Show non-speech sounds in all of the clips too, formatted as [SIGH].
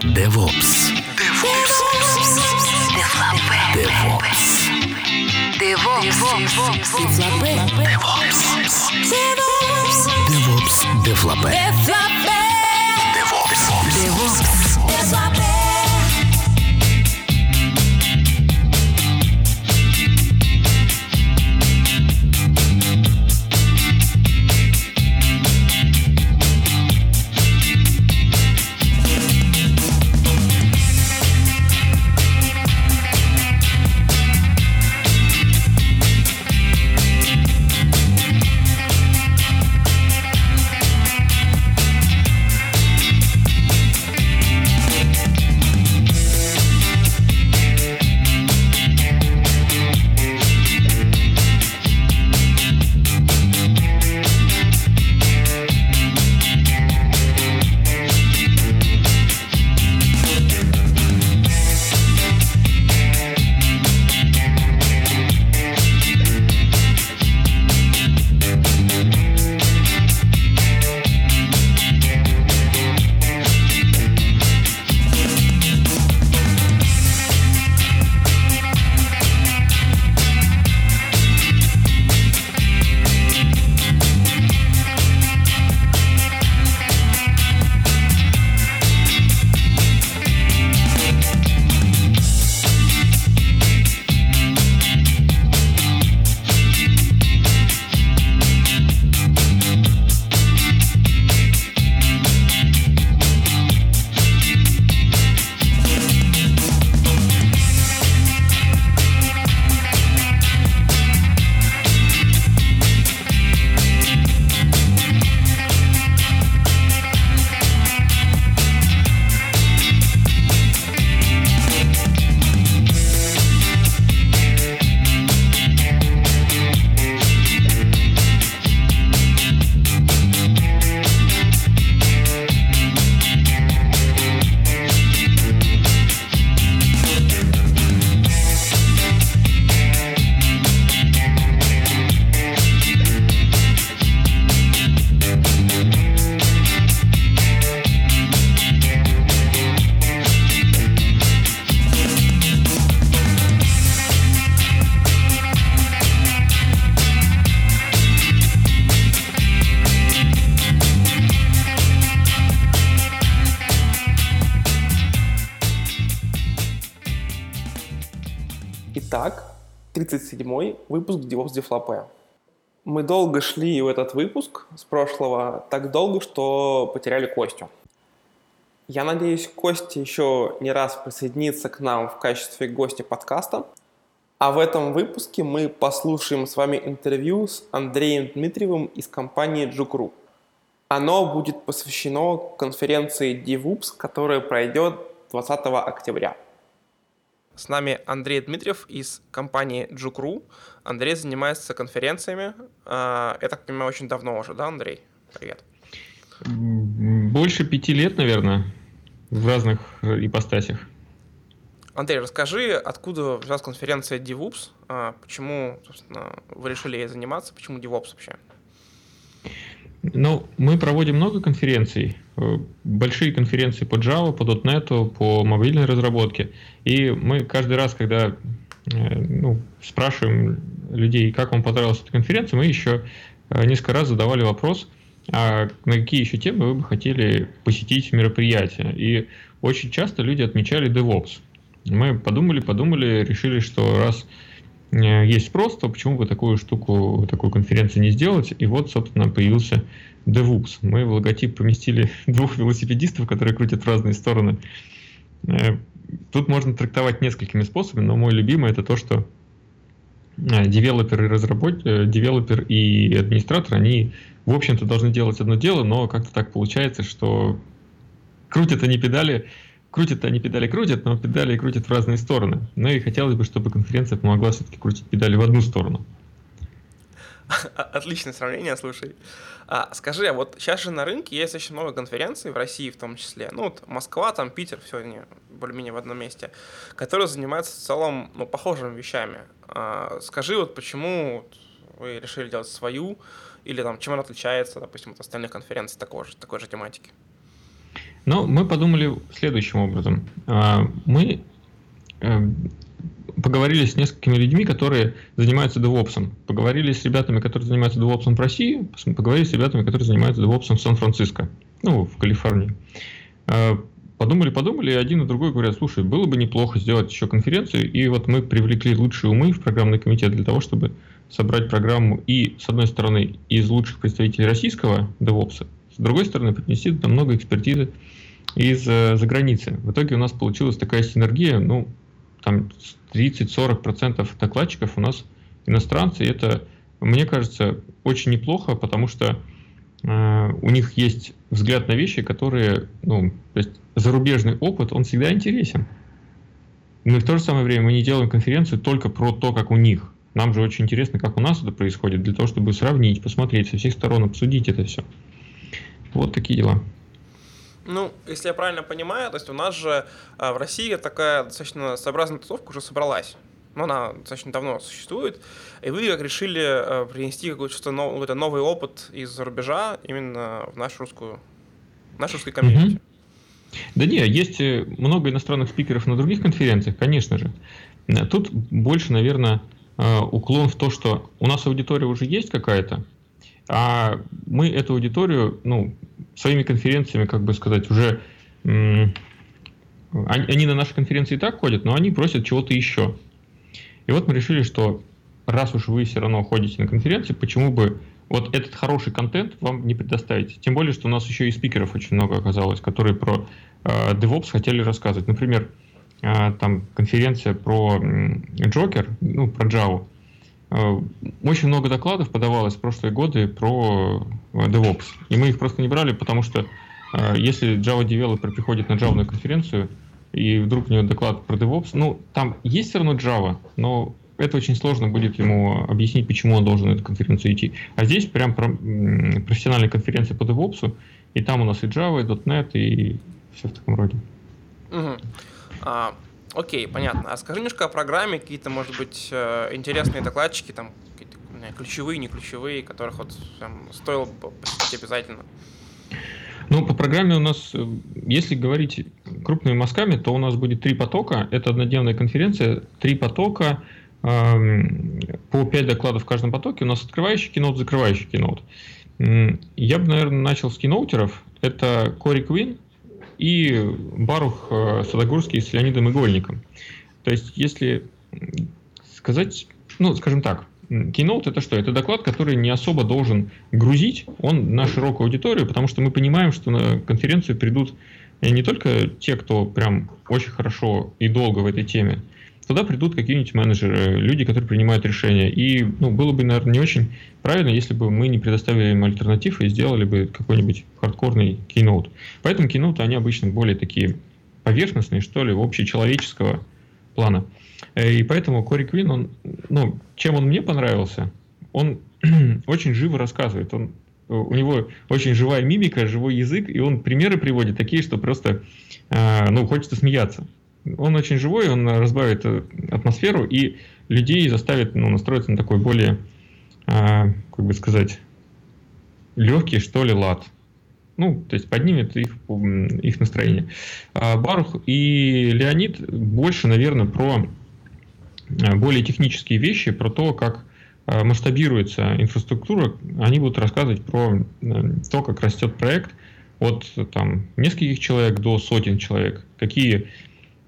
DevOps. DevOps. DevOps. Девлапе. DevOps. Итак, 37-й выпуск DevOps Дефлопе. Мы долго шли в этот выпуск с прошлого, так долго, что потеряли Костю. Я надеюсь, Костя еще не раз присоединится к нам в качестве гостя подкаста. А в этом выпуске мы послушаем с вами интервью с Андреем Дмитриевым из компании Джукру. Оно будет посвящено конференции DevOps, которая пройдет 20 октября. С нами Андрей Дмитриев из компании Джукру. Андрей занимается конференциями. А, я так понимаю, очень давно уже, да, Андрей? Привет. Больше пяти лет, наверное, в разных ипостасях. Андрей, расскажи, откуда взялась конференция DevOps, а, почему, собственно, вы решили ей заниматься, почему DevOps вообще? Ну, мы проводим много конференций, э, большие конференции по Java, по .NET, по мобильной разработке. И мы каждый раз, когда э, ну, спрашиваем людей, как вам понравилась эта конференция, мы еще э, несколько раз задавали вопрос, а на какие еще темы вы бы хотели посетить мероприятие. И очень часто люди отмечали DevOps. Мы подумали, подумали, решили, что раз есть спрос, то почему бы такую штуку, такую конференцию не сделать? И вот, собственно, появился DevOps. Мы в логотип поместили [LAUGHS] двух велосипедистов, которые крутят в разные стороны. Э, тут можно трактовать несколькими способами, но мой любимый это то, что э, девелопер и разработчик, девелопер и администратор, они, в общем-то, должны делать одно дело, но как-то так получается, что крутят они педали крутят они педали крутят, но педали крутят в разные стороны. Ну и хотелось бы, чтобы конференция помогла все-таки крутить педали в одну сторону. [LAUGHS] Отличное сравнение, слушай. А, скажи, а вот сейчас же на рынке есть очень много конференций, в России в том числе, ну вот Москва, там Питер, все они более-менее в одном месте, которые занимаются в целом ну, похожими вещами. А, скажи, вот почему вы решили делать свою, или там чем она отличается, допустим, от остальных конференций такой же, такой же тематики? Но мы подумали следующим образом. А, мы э, поговорили с несколькими людьми, которые занимаются DevOps. Поговорили с ребятами, которые занимаются DevOps в России, поговорили с ребятами, которые занимаются DevOps в Сан-Франциско, ну, в Калифорнии. А, подумали, подумали, и один и другой говорят, слушай, было бы неплохо сделать еще конференцию, и вот мы привлекли лучшие умы в программный комитет для того, чтобы собрать программу и, с одной стороны, из лучших представителей российского DevOps, с другой стороны, принести туда много экспертизы из э, за границы. В итоге у нас получилась такая синергия, ну, там 30-40% докладчиков у нас иностранцы, и это, мне кажется, очень неплохо, потому что э, у них есть взгляд на вещи, которые, ну, то есть зарубежный опыт, он всегда интересен. Но в то же самое время мы не делаем конференцию только про то, как у них. Нам же очень интересно, как у нас это происходит, для того, чтобы сравнить, посмотреть со всех сторон, обсудить это все. Вот такие дела. Ну, если я правильно понимаю, то есть у нас же а, в России такая достаточно своеобразная тусовка уже собралась. Но она достаточно давно существует. И вы как решили а, принести какой-то нов, какой новый опыт из-за рубежа именно в нашу русскую, в наш русский комьюнити. Mm-hmm. Да не, есть э, много иностранных спикеров на других конференциях, конечно же. Э, тут больше, наверное, э, уклон в то, что у нас аудитория уже есть какая-то, а мы эту аудиторию, ну, своими конференциями, как бы сказать, уже они на наши конференции и так ходят, но они просят чего-то еще. И вот мы решили, что раз уж вы все равно ходите на конференции, почему бы вот этот хороший контент вам не предоставить? Тем более, что у нас еще и спикеров очень много оказалось, которые про э, DevOps хотели рассказывать. Например, э, там конференция про Джокер, ну, про Java. Э, очень много докладов подавалось в прошлые годы про э, DevOps. И мы их просто не брали, потому что э, если Java Developer приходит на Java конференцию, и вдруг у него доклад про DevOps, ну, там есть все равно Java, но это очень сложно будет ему объяснить, почему он должен на эту конференцию идти. А здесь прям про, профессиональная конференция по DevOps, и там у нас и Java, и .NET, и все в таком роде. Угу. А, Окей, понятно. А скажи немножко о программе, какие-то, может быть, э, интересные докладчики, там, какие-то ключевые, не ключевые, которых вот там, стоило посетить обязательно. Ну, по программе у нас, э, если говорить крупными мазками, то у нас будет три потока. Это однодневная конференция, три потока, эм, по пять докладов в каждом потоке. У нас открывающий кинот, закрывающий кинот. Я бы, наверное, начал с киноутеров. Это Кори Квин, и Барух э, Садогурский с Леонидом Игольником. То есть, если сказать, ну, скажем так, Keynote это что? Это доклад, который не особо должен грузить он на широкую аудиторию, потому что мы понимаем, что на конференцию придут не только те, кто прям очень хорошо и долго в этой теме, туда придут какие-нибудь менеджеры, люди, которые принимают решения. И ну, было бы, наверное, не очень правильно, если бы мы не предоставили им альтернатив и сделали бы какой-нибудь хардкорный кейноут. Поэтому кейноуты, они обычно более такие поверхностные, что ли, общечеловеческого плана. Э, и поэтому Кори Квин, он, ну, чем он мне понравился, он [CLEARS THROAT] очень живо рассказывает. Он, у него очень живая мимика, живой язык, и он примеры приводит такие, что просто, э, ну, хочется смеяться он очень живой, он разбавит э, атмосферу и людей заставит ну, настроиться на такой более, э, как бы сказать, легкий, что ли, лад. Ну, то есть поднимет их, их настроение. А Барух и Леонид больше, наверное, про э, более технические вещи, про то, как э, масштабируется инфраструктура. Они будут рассказывать про то, как растет проект от там, нескольких человек до сотен человек, какие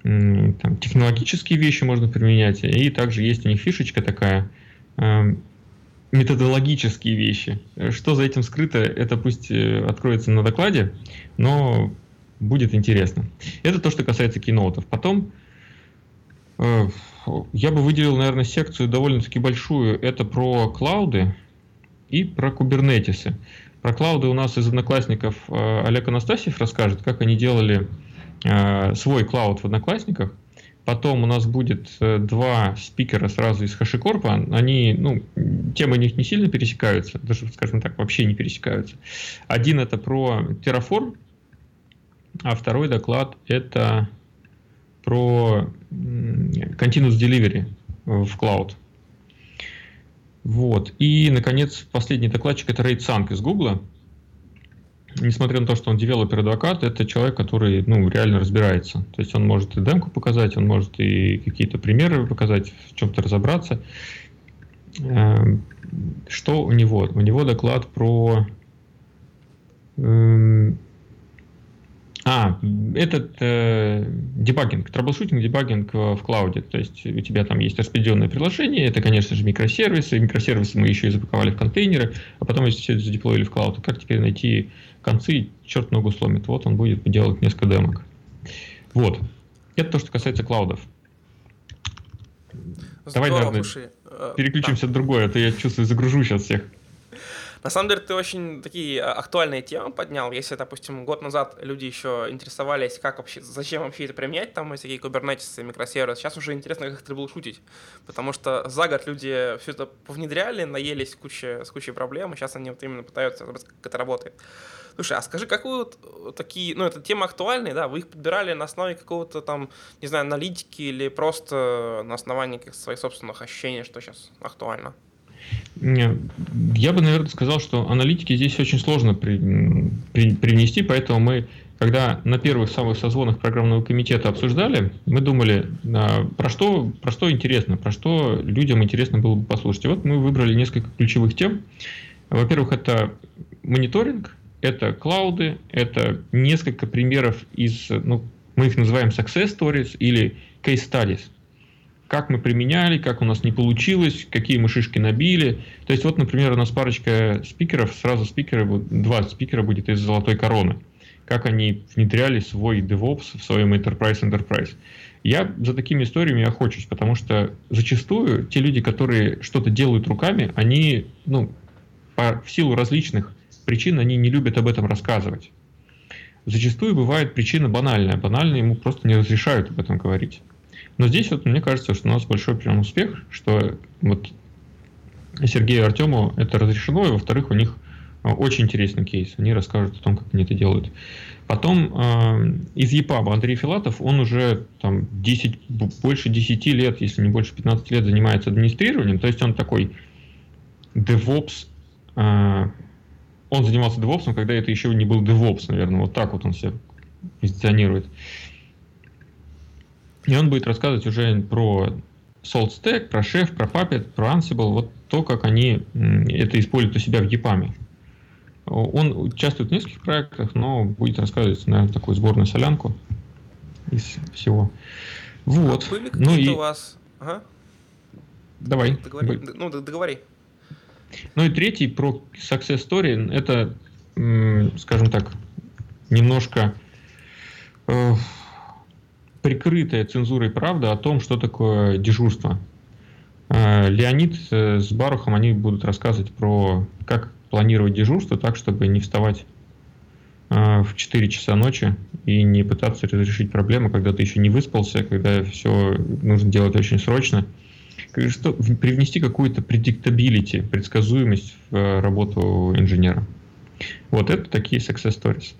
там, технологические вещи можно применять, и также есть у них фишечка такая, э, методологические вещи. Что за этим скрыто, это пусть э, откроется на докладе, но будет интересно. Это то, что касается киноутов. Потом э, я бы выделил, наверное, секцию довольно-таки большую. Это про клауды и про кубернетисы. Про клауды у нас из одноклассников э, Олег Анастасьев расскажет, как они делали свой клауд в Одноклассниках. Потом у нас будет э, два спикера сразу из HashiCorp. Они, ну, темы у них не сильно пересекаются, даже, скажем так, вообще не пересекаются. Один это про Terraform, а второй доклад это про Continuous Delivery в cloud. Вот. И, наконец, последний докладчик это RaidSank из Google. Несмотря на то, что он developer advocate, это человек, который ну, реально разбирается. То есть он может и демку показать, он может и какие-то примеры показать, в чем-то разобраться. Эм, что у него? У него доклад про эм, а, этот э, debugging, troubleshooting, debugging в, в клауде. То есть у тебя там есть распределенное приложение, это, конечно же, микросервисы. Микросервисы мы еще и запаковали в контейнеры, а потом, если все это задеплоили в cloud, как теперь найти концы, черт ногу сломит. Вот он будет делать несколько демок. Вот. Это то, что касается клаудов. Здорово, Давай, наверное, слушай, э, переключимся да. на другое, а то я чувствую, загружу сейчас всех. На самом деле ты очень такие а, актуальные темы поднял. Если, допустим, год назад люди еще интересовались, как вообще, зачем вообще это применять, там всякие кубернетисы, микросервисы, сейчас уже интересно, как их шутить, Потому что за год люди все это повнедряли, наелись куча, с кучей проблем, и сейчас они вот именно пытаются разобраться, как это работает. Слушай, а скажи, как вы вот такие, ну, это тема актуальная, да, вы их подбирали на основе какого-то там, не знаю, аналитики или просто на основании своих собственных ощущений, что сейчас актуально? Я бы, наверное, сказал, что аналитики здесь очень сложно при, при, привнести, поэтому мы, когда на первых самых созвонах программного комитета обсуждали, мы думали, а, про что, про что интересно, про что людям интересно было бы послушать. И вот мы выбрали несколько ключевых тем. Во-первых, это мониторинг, это клауды, это несколько примеров из, ну, мы их называем success stories или case studies – как мы применяли, как у нас не получилось, какие мы шишки набили. То есть вот, например, у нас парочка спикеров, сразу спикеры, два спикера будет из «Золотой короны». Как они внедряли свой DevOps в своем Enterprise Enterprise. Я за такими историями охочусь, потому что зачастую те люди, которые что-то делают руками, они, ну, по, в силу различных причин, они не любят об этом рассказывать. Зачастую бывает причина банальная. Банально ему просто не разрешают об этом говорить. Но здесь вот мне кажется, что у нас большой прям успех, что вот Сергею и Артему это разрешено, и во-вторых, у них а, очень интересный кейс. Они расскажут о том, как они это делают. Потом э, из EPUB Андрей Филатов, он уже там 10, больше 10 лет, если не больше 15 лет занимается администрированием. То есть он такой DevOps. Э, он занимался DevOps, когда это еще не был DevOps, наверное. Вот так вот он себя позиционирует. И он будет рассказывать уже про Salt Stack, про Chef, про Puppet, про Ansible, вот то, как они это используют у себя в EPAM. Он участвует в нескольких проектах, но будет рассказывать, наверное, такую сборную солянку из всего. Вот. А были ну и... у вас... Ага. Давай. Договори. Ну, договори. Ну и третий про success story, это, скажем так, немножко э, прикрытая цензурой правда о том, что такое дежурство. Э, Леонид э, с Барухом, они будут рассказывать про как планировать дежурство так, чтобы не вставать э, в 4 часа ночи и не пытаться разрешить проблему, когда ты еще не выспался, когда все нужно делать очень срочно. Что, привнести какую-то predictability, предсказуемость в работу инженера. Вот это такие success stories.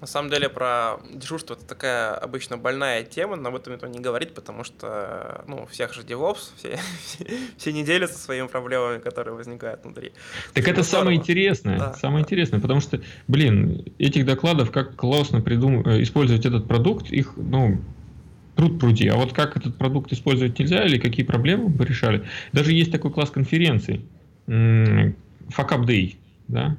На самом деле про дежурство это такая обычно больная тема, но об этом никто не говорит, потому что, ну, у всех же DevOps, все, все, [LAUGHS] все не делятся своими проблемами, которые возникают внутри. Так это, это самое интересное, да, самое да. интересное, потому что, блин, этих докладов, как классно придум... Э, использовать этот продукт, их, ну, труд пруди. А вот как этот продукт использовать нельзя или какие проблемы бы решали? Даже есть такой класс конференций, Fuck Up Day, да,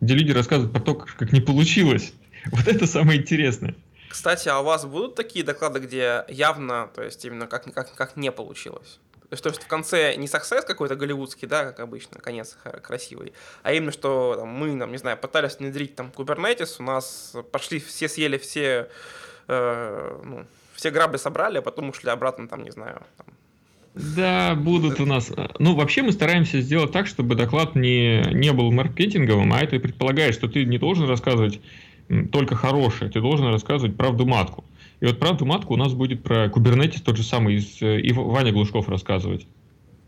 где люди рассказывают про то, как не получилось Вот это самое интересное. Кстати, а у вас будут такие доклады, где явно, то есть именно как, как, как не получилось? То есть, то есть в конце не success какой-то голливудский, да, как обычно, конец красивый, а именно что там, мы, там, не знаю, пытались внедрить там Kubernetes, у нас пошли, все съели все, э, ну, все грабли собрали, а потом ушли обратно, там, не знаю, там, да, будут у нас. Ну, вообще мы стараемся сделать так, чтобы доклад не, не был маркетинговым, а это предполагает, что ты не должен рассказывать только хорошее, ты должен рассказывать правду матку. И вот правду матку у нас будет про Kubernetes тот же самый, из, э, и Ваня Глушков рассказывать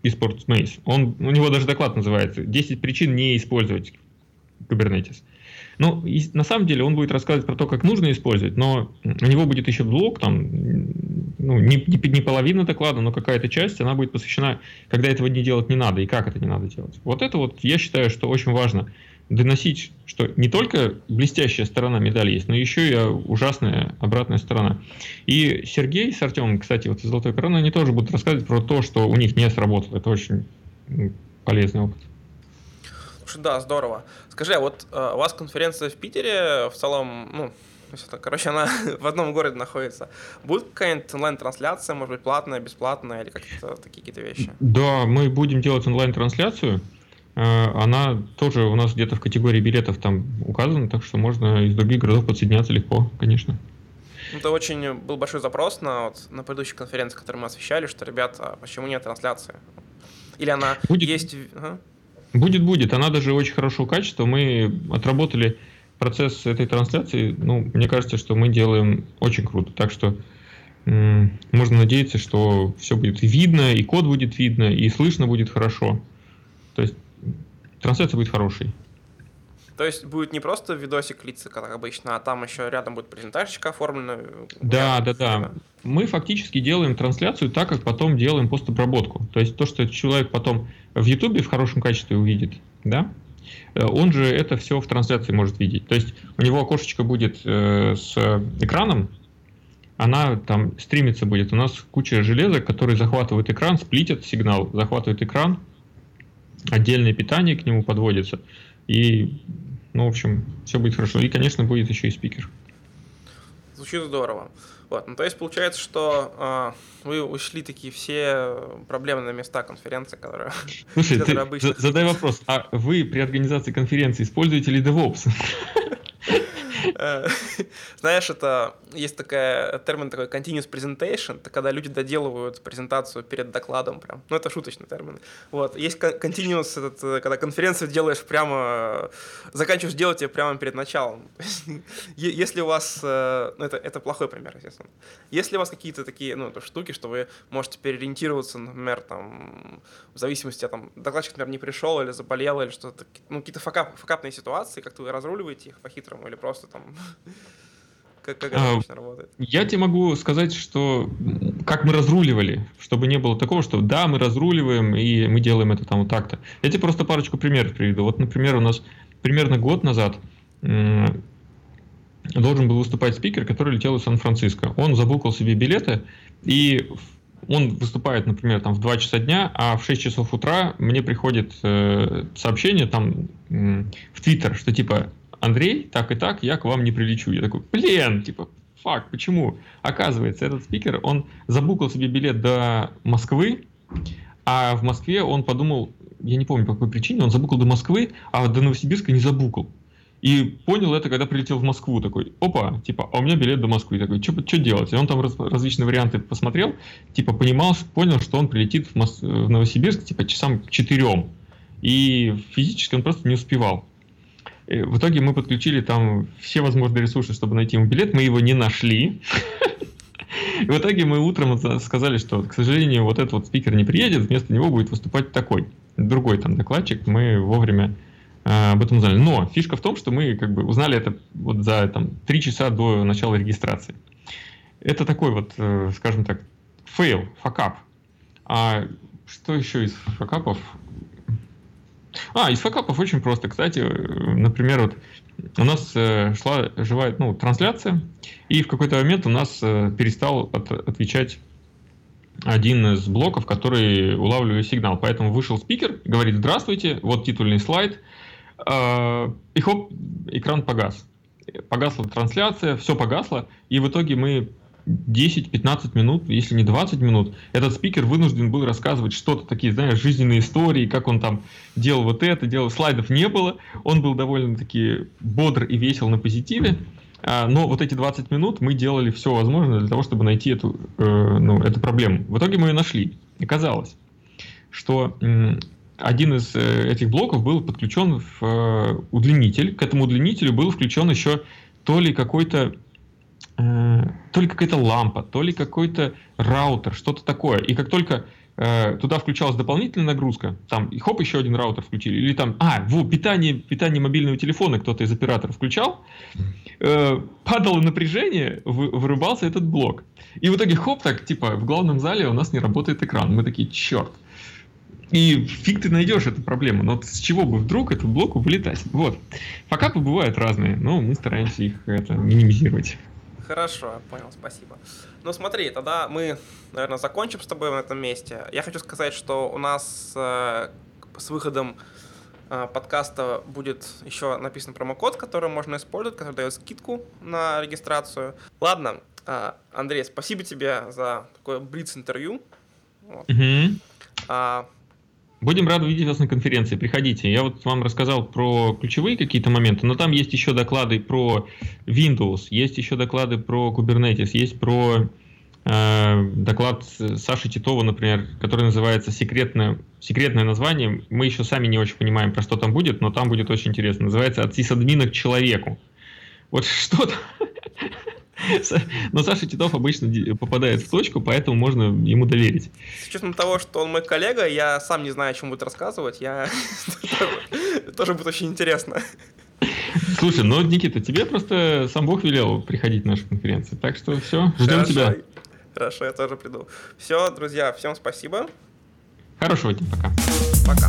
из Portspace. Он, у него даже доклад называется «10 причин не использовать Kubernetes». Ну, и, на самом деле он будет рассказывать про то, как нужно использовать, но у него будет еще блок, там, ну, не, не, не половина доклада, но какая-то часть, она будет посвящена, когда этого не делать не надо и как это не надо делать. Вот это вот, я считаю, что очень важно доносить, что не только блестящая сторона медали есть, но еще и ужасная обратная сторона. И Сергей с Артемом, кстати, вот из «Золотой короны», они тоже будут рассказывать про то, что у них не сработало. Это очень полезный опыт. Слушай, да, здорово. Скажи, а вот э, у вас конференция в Питере в целом, ну, короче, она [LAUGHS] в одном городе находится. Будет какая-нибудь онлайн-трансляция, может быть, платная, бесплатная или как-то такие какие-то вещи? Да, мы будем делать онлайн-трансляцию. Э, она тоже у нас где-то в категории билетов там указана, так что можно из других городов подсоединяться легко, конечно. Это очень был большой запрос на, вот, на предыдущей конференции, которую мы освещали, что, ребята, почему нет трансляции? Или она будет, есть... Ага. Будет, будет. Она даже очень хорошего качества. Мы отработали процесс этой трансляции. Ну, мне кажется, что мы делаем очень круто. Так что можно надеяться, что все будет видно, и код будет видно, и слышно будет хорошо. То есть трансляция будет хорошей. То есть будет не просто видосик лица, как обычно, а там еще рядом будет презентажечка оформлена. Да, да, да. Мы фактически делаем трансляцию так, как потом делаем постобработку. То есть то, что человек потом в Ютубе в хорошем качестве увидит, да, э, он же это все в трансляции может видеть. То есть у него окошечко будет э, с экраном, она там стримиться будет. У нас куча железок, которые захватывают экран, сплитят сигнал, захватывают экран, отдельное питание к нему подводится. И, ну, в общем, все будет хорошо. И, конечно, будет еще и спикер. Звучит здорово. Вот, ну, то есть получается, что э, вы ушли такие все проблемные места конференции, которые, [LAUGHS] Слушай, которые ты обычно... задай вопрос, а вы при организации конференции используете ли DevOps? [LAUGHS] Э, [LAUGHS] знаешь, это есть такая термин такой continuous presentation, это когда люди доделывают презентацию перед докладом прям. Ну, это шуточный термин. Вот. Есть continuous, этот, э, когда конференцию делаешь прямо, заканчиваешь делать ее прямо перед началом. [LAUGHS] Если у вас, э, ну, это, это плохой пример, естественно. Если у вас какие-то такие, ну, штуки, что вы можете переориентироваться, например, там, в зависимости от, там, докладчик, например, не пришел или заболел, или что-то, ну, какие-то факап, факапные ситуации, как-то вы разруливаете их по-хитрому, или просто там [LAUGHS] как, как это а, обычно работает? Я тебе могу сказать, что как мы разруливали, чтобы не было такого, что да, мы разруливаем и мы делаем это там вот так-то. Я тебе просто парочку примеров приведу. Вот, например, у нас примерно год назад должен был выступать спикер, который летел из Сан-Франциско. Он забукал себе билеты, и он выступает, например, там в 2 часа дня, а в 6 часов утра мне приходит э, сообщение там э, в Твиттер, что типа Андрей, так и так, я к вам не прилечу. Я такой, блин, типа, фак, почему? Оказывается, этот спикер, он забукал себе билет до Москвы, а в Москве он подумал, я не помню по какой причине, он забукал до Москвы, а до Новосибирска не забукал. И понял это, когда прилетел в Москву, такой, опа, типа, а у меня билет до Москвы, такой, что делать? И он там раз, различные варианты посмотрел, типа, понимал, понял, что он прилетит в, Мос- в Новосибирск, типа, часам к четырем. И физически он просто не успевал. В итоге мы подключили там все возможные ресурсы, чтобы найти ему билет. Мы его не нашли. И в итоге мы утром сказали, что, к сожалению, вот этот вот спикер не приедет, вместо него будет выступать такой, другой там докладчик. Мы вовремя э, об этом узнали. Но фишка в том, что мы как бы узнали это вот за там, три часа до начала регистрации. Это такой вот, э, скажем так, фейл, факап. А что еще из факапов? А, из факапов очень просто. Кстати, например, вот у нас э, шла живая ну, трансляция, и в какой-то момент у нас э, перестал от, отвечать один из блоков, который улавливает сигнал. Поэтому вышел спикер, говорит «Здравствуйте, вот титульный слайд», э, и хоп, экран погас. Погасла трансляция, все погасло, и в итоге мы 10-15 минут, если не 20 минут, этот спикер вынужден был рассказывать что-то такие, знаешь, жизненные истории, как он там делал вот это, делал. Слайдов не было, он был довольно-таки бодр и весел на позитиве, а, но вот эти 20 минут мы делали все возможное для того, чтобы найти эту, э, ну, эту проблему. В итоге мы ее нашли. Оказалось, что один из э, этих блоков был подключен в э, удлинитель. К этому удлинителю был включен еще то ли какой-то то ли какая-то лампа, то ли какой-то раутер, что-то такое. И как только э, туда включалась дополнительная нагрузка, там, и хоп, еще один раутер включили, или там, а, во, питание, питание мобильного телефона кто-то из операторов включал, э, падало напряжение, вы, вырубался этот блок. И в итоге, хоп, так, типа, в главном зале у нас не работает экран. Мы такие, черт. И фиг ты найдешь эту проблему. Но с чего бы вдруг этот блок вылетать? Вот. Факапы бывают разные, но мы стараемся их это, минимизировать. Хорошо, понял, спасибо. Ну смотри, тогда мы, наверное, закончим с тобой на этом месте. Я хочу сказать, что у нас э, с выходом э, подкаста будет еще написан промокод, который можно использовать, который дает скидку на регистрацию. Ладно, э, Андрей, спасибо тебе за такое блиц-интервью. Вот. Мгм. А, Будем рады видеть вас на конференции. Приходите. Я вот вам рассказал про ключевые какие-то моменты, но там есть еще доклады про Windows, есть еще доклады про Kubernetes, есть про э, доклад Саши Титова, например, который называется «Секретное, «Секретное название». Мы еще сами не очень понимаем, про что там будет, но там будет очень интересно. Называется «От сисадмина к человеку». Вот [LAUGHS] что-то... [LAUGHS] Но Саша Титов обычно попадает в точку, поэтому можно ему доверить. с учетом того, что он мой коллега, я сам не знаю, о чем будет рассказывать, я [LAUGHS] тоже будет очень интересно. Слушай, ну, Никита, тебе просто сам Бог велел приходить на нашу конференцию. Так что все, ждем тебя. Хорошо, я тоже приду. Все, друзья, всем спасибо. Хорошего дня, пока. Пока.